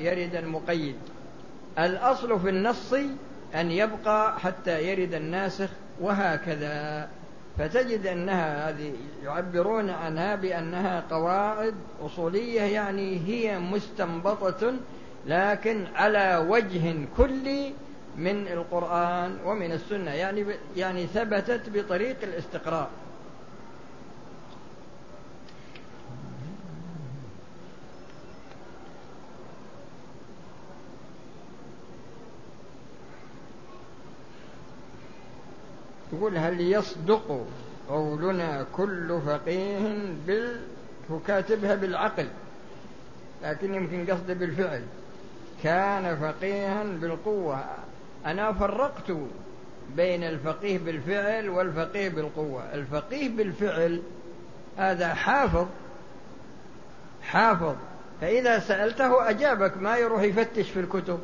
يرد المقيد. الأصل في النص أن يبقى حتى يرد الناسخ وهكذا. فتجد أنها هذه يعبرون عنها بأنها قواعد أصولية يعني هي مستنبطة لكن على وجه كلي من القرآن ومن السنة. يعني يعني ثبتت بطريق الاستقراء. يقول هل يصدق قولنا كل فقيه بال وكاتبها بالعقل لكن يمكن قصده بالفعل. كان فقيها بالقوة. أنا فرقت بين الفقيه بالفعل والفقيه بالقوة. الفقيه بالفعل هذا حافظ حافظ. فإذا سألته أجابك ما يروح يفتش في الكتب.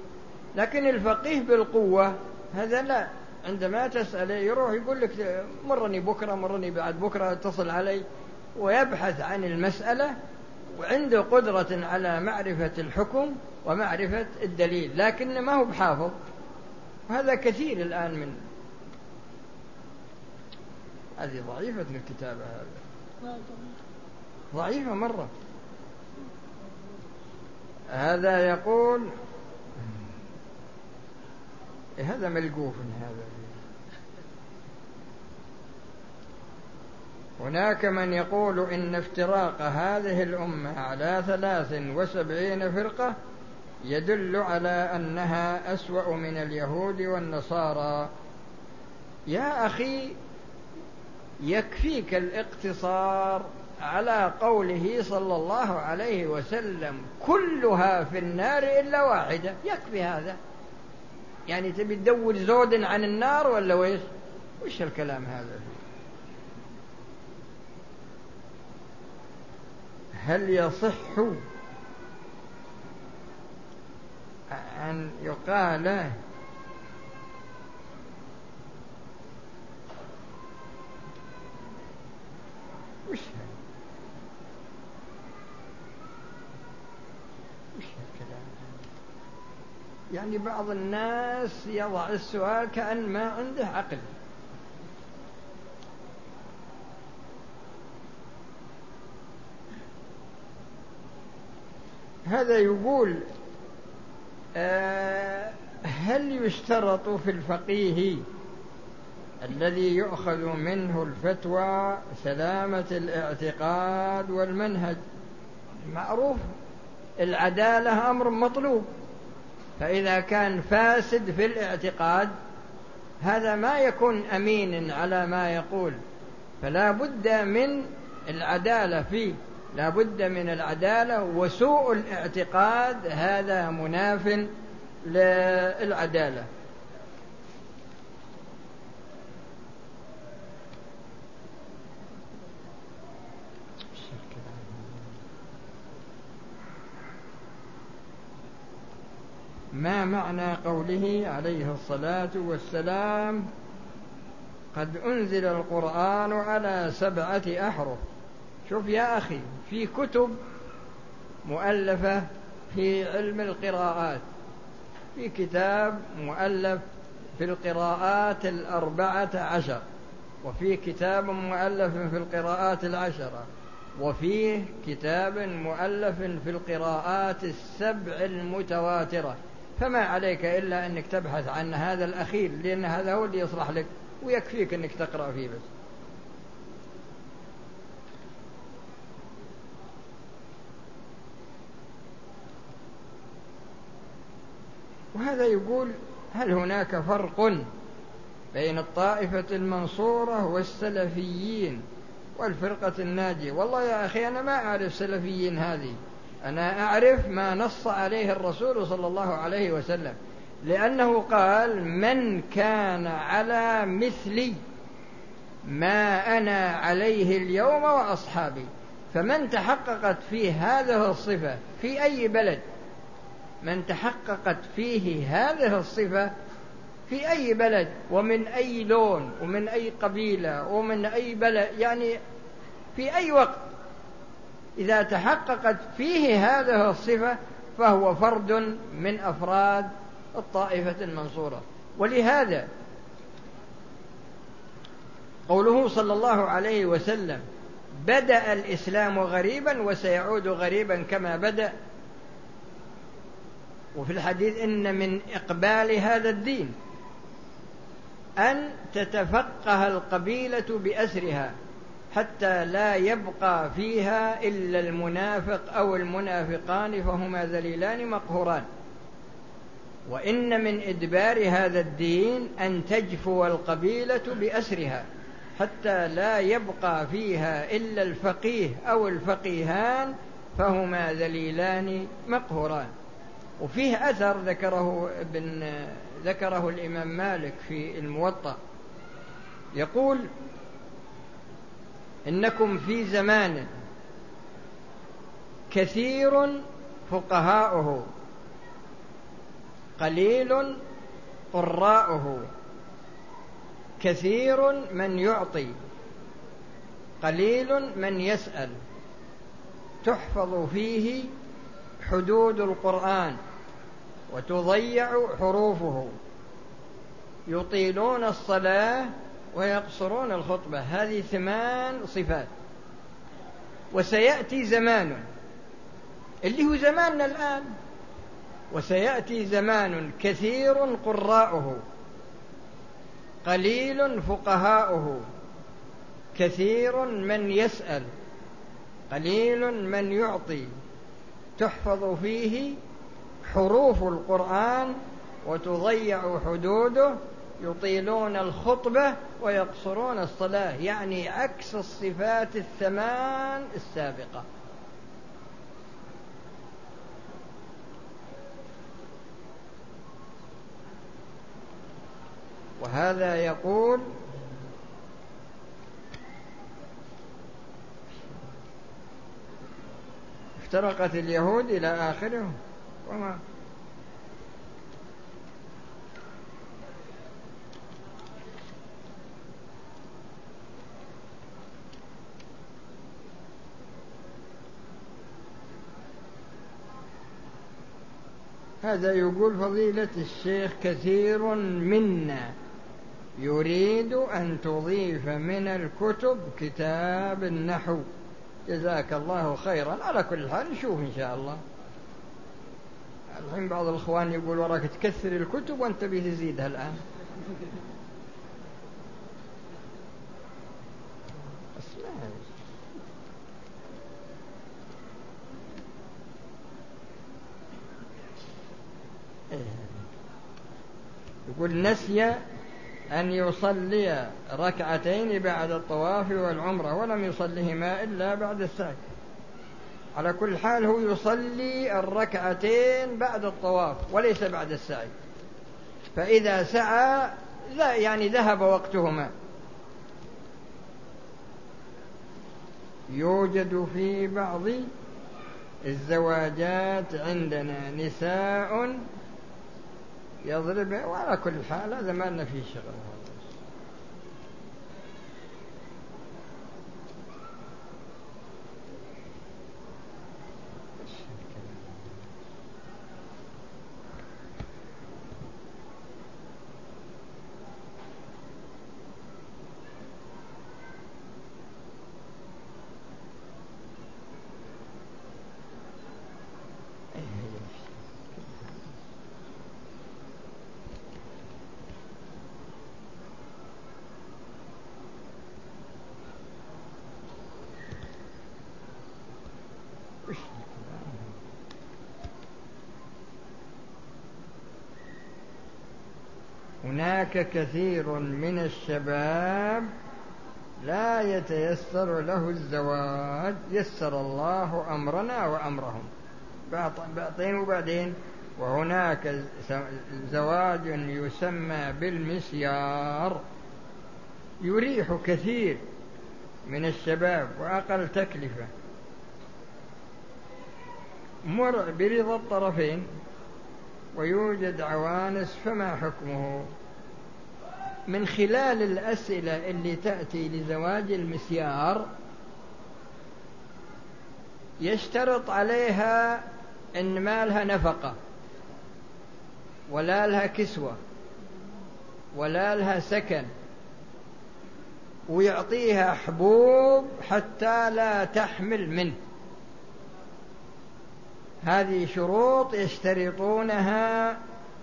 لكن الفقيه بالقوة هذا لا. عندما تسأله يروح يقول لك مرني بكرة مرني بعد بكرة اتصل علي. ويبحث عن المسألة وعنده قدرة على معرفة الحكم ومعرفة الدليل لكن ما هو بحافظ. وهذا كثير الآن من هذه ضعيفة الكتابة هذا ضعيفة مرة. هذا يقول هذا ملقوف هذا. هناك من يقول إن افتراق هذه الأمة على ثلاث وسبعين فرقة يدل على أنها أسوأ من اليهود والنصارى. يا أخي يكفيك الاقتصار على قوله صلى الله عليه وسلم كلها في النار إلا واحدة. يكفي هذا. يعني تبي تدور زود عن النار ولا ويش؟ وش الكلام هذا؟ هل يصح أن يقال وش هذا وش الكلام يعني بعض الناس يضع السؤال كأن ما عنده عقل. هذا يقول آه، هل يشترط في الفقيه الذي يؤخذ منه الفتوى سلامة الاعتقاد والمنهج؟ معروف العدالة أمر مطلوب. فإذا كان فاسد في الاعتقاد هذا ما يكون أمينا على ما يقول. فلا بد من العدالة فيه. لا بد من العدالة وسوء الاعتقاد هذا مناف للعدالة. ما معنى قوله عليه الصلاة والسلام قد أنزل القرآن على سبعة أحرف. شوف يا أخي في كتب مؤلفة في علم القراءات في كتاب مؤلف في القراءات الأربعة عشر وفي كتاب مؤلف في القراءات العشرة وفيه كتاب مؤلف في القراءات السبع المتواترة. فما عليك إلا أنك تبحث عن هذا الأخير لأن هذا هو اللي يصلح لك ويكفيك أنك تقرأ فيه بس. وهذا يقول هل هناك فرق بين الطائفة المنصورة والسلفيين والفرقة الناجية؟ والله يا أخي أنا ما أعرف سلفيين هذه. أنا أعرف ما نص عليه الرسول صلى الله عليه وسلم. لأنه قال من كان على مثلي ما أنا عليه اليوم وأصحابي فمن تحققت فيه هذه الصفة في أي بلد من تحققت فيه هذه الصفة في أي بلد ومن أي لون ومن أي قبيلة ومن أي بلد يعني في أي وقت إذا تحققت فيه هذه الصفة فهو فرد من أفراد الطائفة المنصورة. ولهذا قوله صلى الله عليه وسلم بدأ الإسلام غريبا وسيعود غريبا كما بدأ. وفي الحديث إن من إقبال هذا الدين أن تتفقه القبيلة بأسرها. حتى لا يبقى فيها إلا المنافق أو المنافقان فهما ذليلان مقهوران. وإن من إدبار هذا الدين أن تجفو القبيلة بأسرها حتى لا يبقى فيها إلا الفقيه أو الفقيهان فهما ذليلان مقهوران. وفيه أثر ذكره ابن ذكره الإمام مالك في الموطأ. يقول إنكم في زمان كثير فقهاؤه قليل قراؤه كثير من يعطي قليل من يسأل. تحفظ فيه حدود القرآن وتضيع حروفه. يطيلون الصلاة ويقصرون الخطبة. هذه ثمان صفات. وسيأتي زمان. اللي هو زماننا الآن. وسيأتي زمان كثير قراؤه. قليل فقهاؤه. كثير من يسأل. قليل من يعطي. تحفظ فيه حروف القرآن وتضيع حدوده يطيلون الخطبة ويقصرون الصلاة يعني عكس الصفات الثمان السابقة. وهذا يقول افترقت اليهود إلى آخره. وما هذا يقول فضيلة الشيخ كثير منا يريد أن تضيف من الكتب كتاب النحو. جزاك الله خيرا. على كل حال نشوف إن شاء الله. الحين بعض الإخوان يقول وراك تكثر الكتب وأنت بتزيدها الآن إيه. يقول نسي أن يصلي ركعتين بعد الطواف والعمرة ولم يصلهما إلا بعد السعي. على كل حال هو يصلي الركعتين بعد الطواف وليس بعد السعي. فإذا سعى لا يعني ذهب وقتهما. يوجد في بعض الزواجات عندنا نساء يضرب وعلى كل حال هذا ما لنا فيه شغل. هناك كثير من الشباب لا يتيسر له الزواج يسر الله أمرنا وأمرهم. بعطين وبعدين وهناك زواج يسمى بالمسيار. يريح كثير من الشباب وأقل تكلفة. مر برضا الطرفين ويوجد عوانس فما حكمه؟ من خلال الأسئلة اللي تأتي لزواج المسيار يشترط عليها إن ما لها نفقة ولا لها كسوة ولا لها سكن ويعطيها حبوب حتى لا تحمل منه. هذه شروط يشترطونها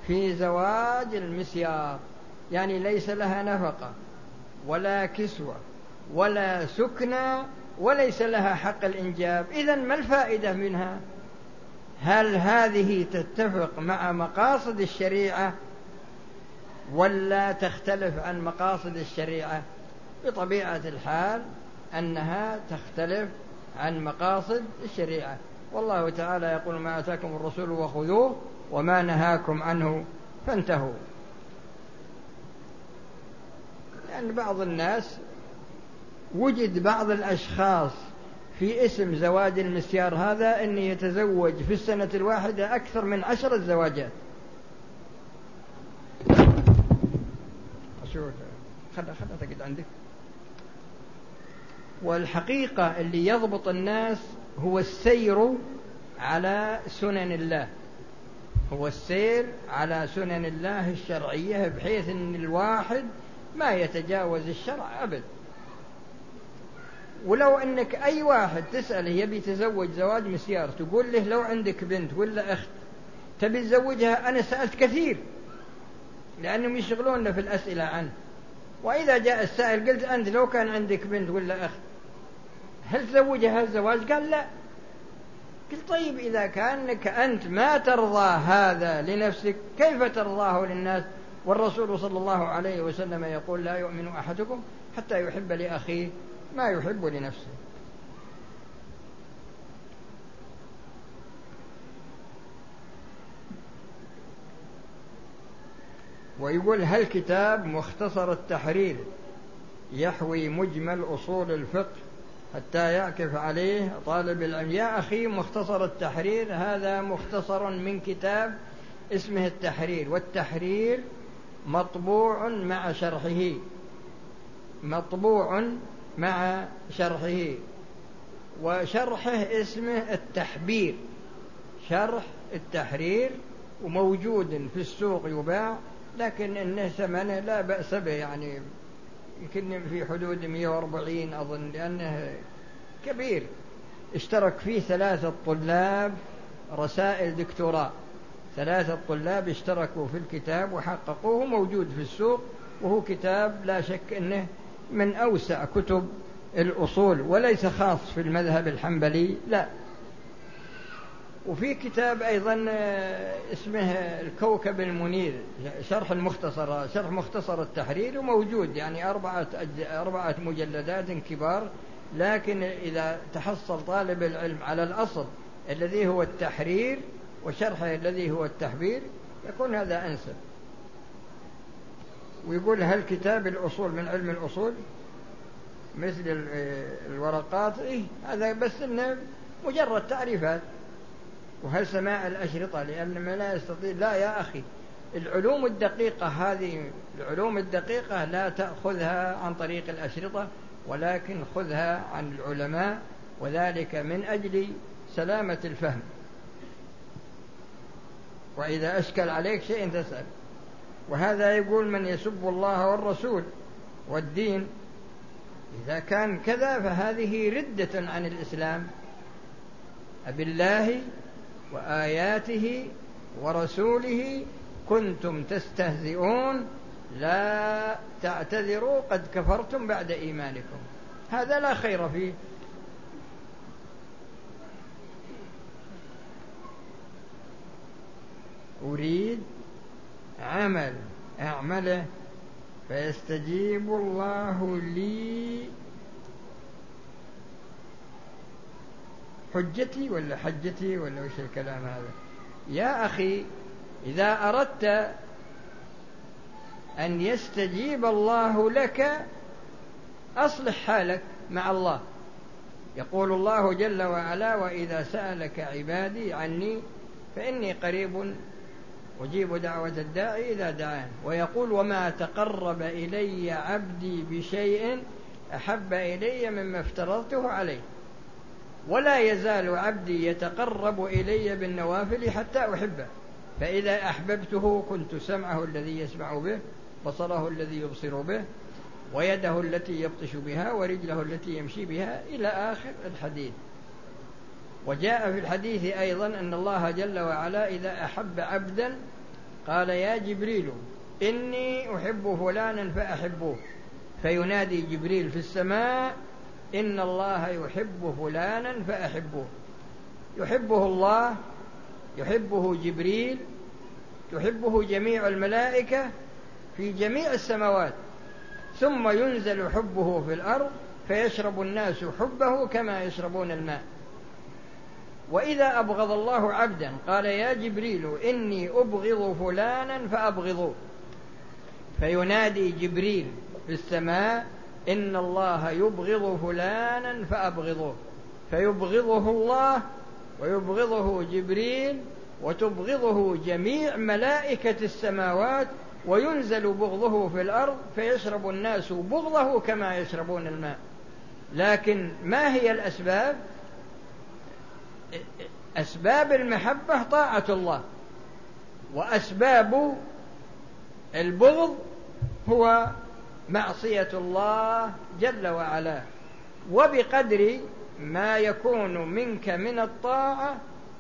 في زواج المسيار. يعني ليس لها نفقة ولا كسوة ولا سكنى وليس لها حق الإنجاب. إذا ما الفائدة منها؟ هل هذه تتفق مع مقاصد الشريعة ولا تختلف عن مقاصد الشريعة؟ بطبيعة الحال أنها تختلف عن مقاصد الشريعة. والله تعالى يقول ما أتاكم الرسول وخذوه وما نهاكم عنه. فانتهوا. يعني بعض الناس وجد بعض الأشخاص في اسم زواج المسيار هذا أن يتزوج في السنة الواحدة أكثر من عشرة زواجات شو خلها تقعد عندك. والحقيقة اللي يضبط الناس هو السير على سنن الله. هو السير على سنن الله الشرعية بحيث أن الواحد ما يتجاوز الشرع أبد. ولو أنك أي واحد تسأله يبي يتزوج زواج مسيار تقول له لو عندك بنت ولا أخت تبي تزوجها؟ أنا سألت كثير لأنهم يشغلون في الأسئلة عنه. وإذا جاء السائل قلت أنت لو كان عندك بنت ولا أخت هل تزوجها الزواج؟ قال لا. قلت طيب إذا كأنك أنت ما ترضى هذا لنفسك كيف ترضاه للناس؟ والرسول صلى الله عليه وسلم يقول لا يؤمن أحدكم حتى يحب لأخيه ما يحب لنفسه. ويقول هل كتاب مختصر التحرير يحوي مجمل أصول الفقه حتى يعكف عليه طالب العلم؟ يا أخي مختصر التحرير هذا مختصر من كتاب اسمه التحرير والتحرير مطبوع مع شرحه. مطبوع مع شرحه. وشرحه اسمه التحبير. شرح التحرير وموجود في السوق يباع لكن إنه ثمنه لا بأس به يعني. يمكن في حدود 140 أظن لأنه كبير. اشترك فيه ثلاثة طلاب رسائل دكتوراه. ثلاثة طلاب اشتركوا في الكتاب وحققوه موجود في السوق وهو كتاب لا شك أنه من أوسع كتب الأصول وليس خاص في المذهب الحنبلي لا. وفي كتاب أيضا آه، اسمه الكوكب المنير شرح المختصر شرح مختصر التحرير وموجود يعني أربعة أربعة مجلدات كبار لكن إذا تحصل طالب العلم على الأصل الذي هو التحرير وشرحه الذي هو التحبير يكون هذا أنسب. ويقول هل كتاب الأصول من علم الأصول؟ مثل الورقات إيه هذا بس إنه مجرد تعريفات. وهل سماع الأشرطة؟ لأن من لا يستطيع لا يا أخي العلوم الدقيقة هذه العلوم الدقيقة لا تأخذها عن طريق الأشرطة ولكن خذها عن العلماء وذلك من أجل سلامة الفهم. وإذا أشكل عليك شيء تسأل. وهذا يقول من يسب الله والرسول والدين إذا كان كذا فهذه ردة عن الإسلام. أبالله وآياته ورسوله كنتم تستهزئون لا تعتذروا قد كفرتم بعد إيمانكم. هذا لا خير فيه. أريد عمل أعمله فيستجيب الله لي حجتي ولا حجتي ولا وش الكلام هذا؟ يا أخي إذا أردت أن يستجيب الله لك أصلح حالك مع الله. يقول الله جل وعلا وإذا سألك عبادي عني فإني قريب أجيب دعوة الداعي إذا دعان ويقول وما تقرب إلي عبدي بشيء أحب إلي مما افترضته عليه. ولا يزال عبدي يتقرب إلي بالنوافل حتى أحبه. فإذا أحببته كنت سمعه الذي يسمع به بصره الذي يبصر به ويده التي يبطش بها ورجله التي يمشي بها إلى آخر الحديث. وجاء في الحديث أيضا أن الله جل وعلا إذا أحب عبدا قال يا جبريل إني أحب فلانا فأحبوه. فينادي جبريل في السماء إن الله يحب فلانا فأحبوه. يحبه الله يحبه جبريل تحبه جميع الملائكة في جميع السماوات. ثم ينزل حبه في الأرض فيشرب الناس حبه كما يشربون الماء. وإذا أبغض الله عبدا قال يا جبريل إني أبغض فلانا فأبغضوه فينادي جبريل في السماء إن الله يبغض فلانا فأبغضوه فيبغضه الله ويبغضه جبريل وتبغضه جميع ملائكة السماوات وينزل بغضه في الأرض فيشرب الناس بغضه كما يشربون الماء. لكن ما هي الأسباب؟ أسباب المحبة طاعة الله وأسباب البغض هو معصية الله جل وعلا وبقدر ما يكون منك من الطاعة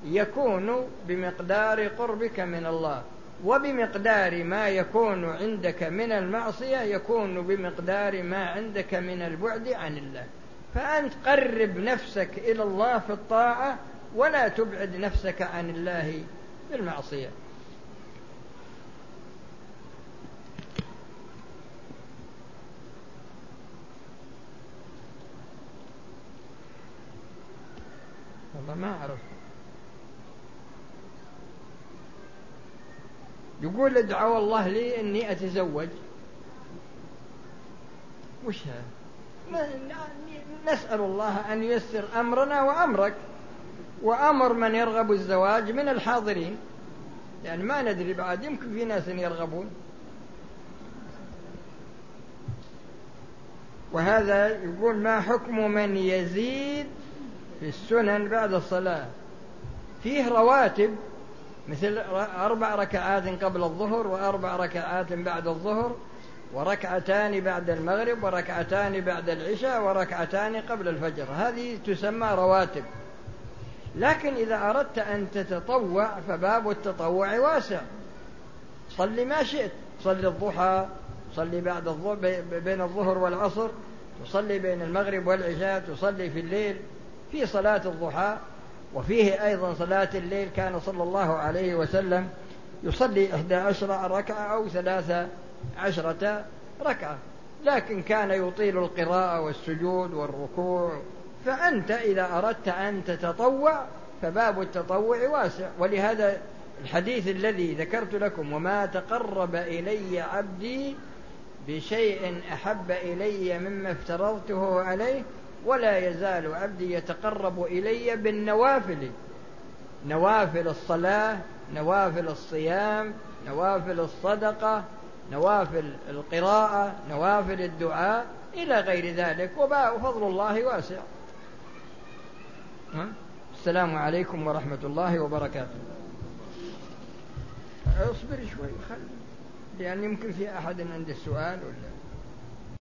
يكون بمقدار قربك من الله وبمقدار ما يكون عندك من المعصية يكون بمقدار ما عندك من البعد عن الله. فأنت قرب نفسك إلى الله في الطاعة ولا تبعد نفسك عن الله بالمعصية. والله ما أعرف. يقول ادعوا الله لي إني أتزوج. وش هذا؟ نسأل الله أن ييسر أمرنا وأمرك. وأمر من يرغب الزواج من الحاضرين. يعني ما ندري بعد يمكن في ناس يرغبون. وهذا يقول ما حكم من يزيد في السنن بعد الصلاة؟ فيه رواتب مثل أربع ركعات قبل الظهر وأربع ركعات بعد الظهر وركعتان بعد المغرب وركعتان بعد العشاء وركعتان قبل الفجر. هذه تسمى رواتب. لكن إذا أردت أن تتطوع فباب التطوع واسع. صل ما شئت. صلي الضحى صلي بعد الظهر بين الظهر والعصر تصلي بين المغرب والعشاء تصلي في الليل. في صلاة الضحى وفيه أيضا صلاة الليل كان صلى الله عليه وسلم يصلي إحدى عشر ركعة أو ثلاثة عشرة ركعة. لكن كان يطيل القراءة والسجود والركوع فأنت إذا أردت أن تتطوع فباب التطوع واسع. ولهذا الحديث الذي ذكرت لكم وما تقرب إلي عبدي بشيء أحب إلي مما افترضته عليه ولا يزال عبدي يتقرب إلي بالنوافل. نوافل الصلاة نوافل الصيام نوافل الصدقة نوافل القراءة نوافل الدعاء إلى غير ذلك. وباء فضل الله واسع. السلام عليكم ورحمة الله وبركاته. اصبر شوي خل لأن يمكن في أحد عنده سؤال ولا؟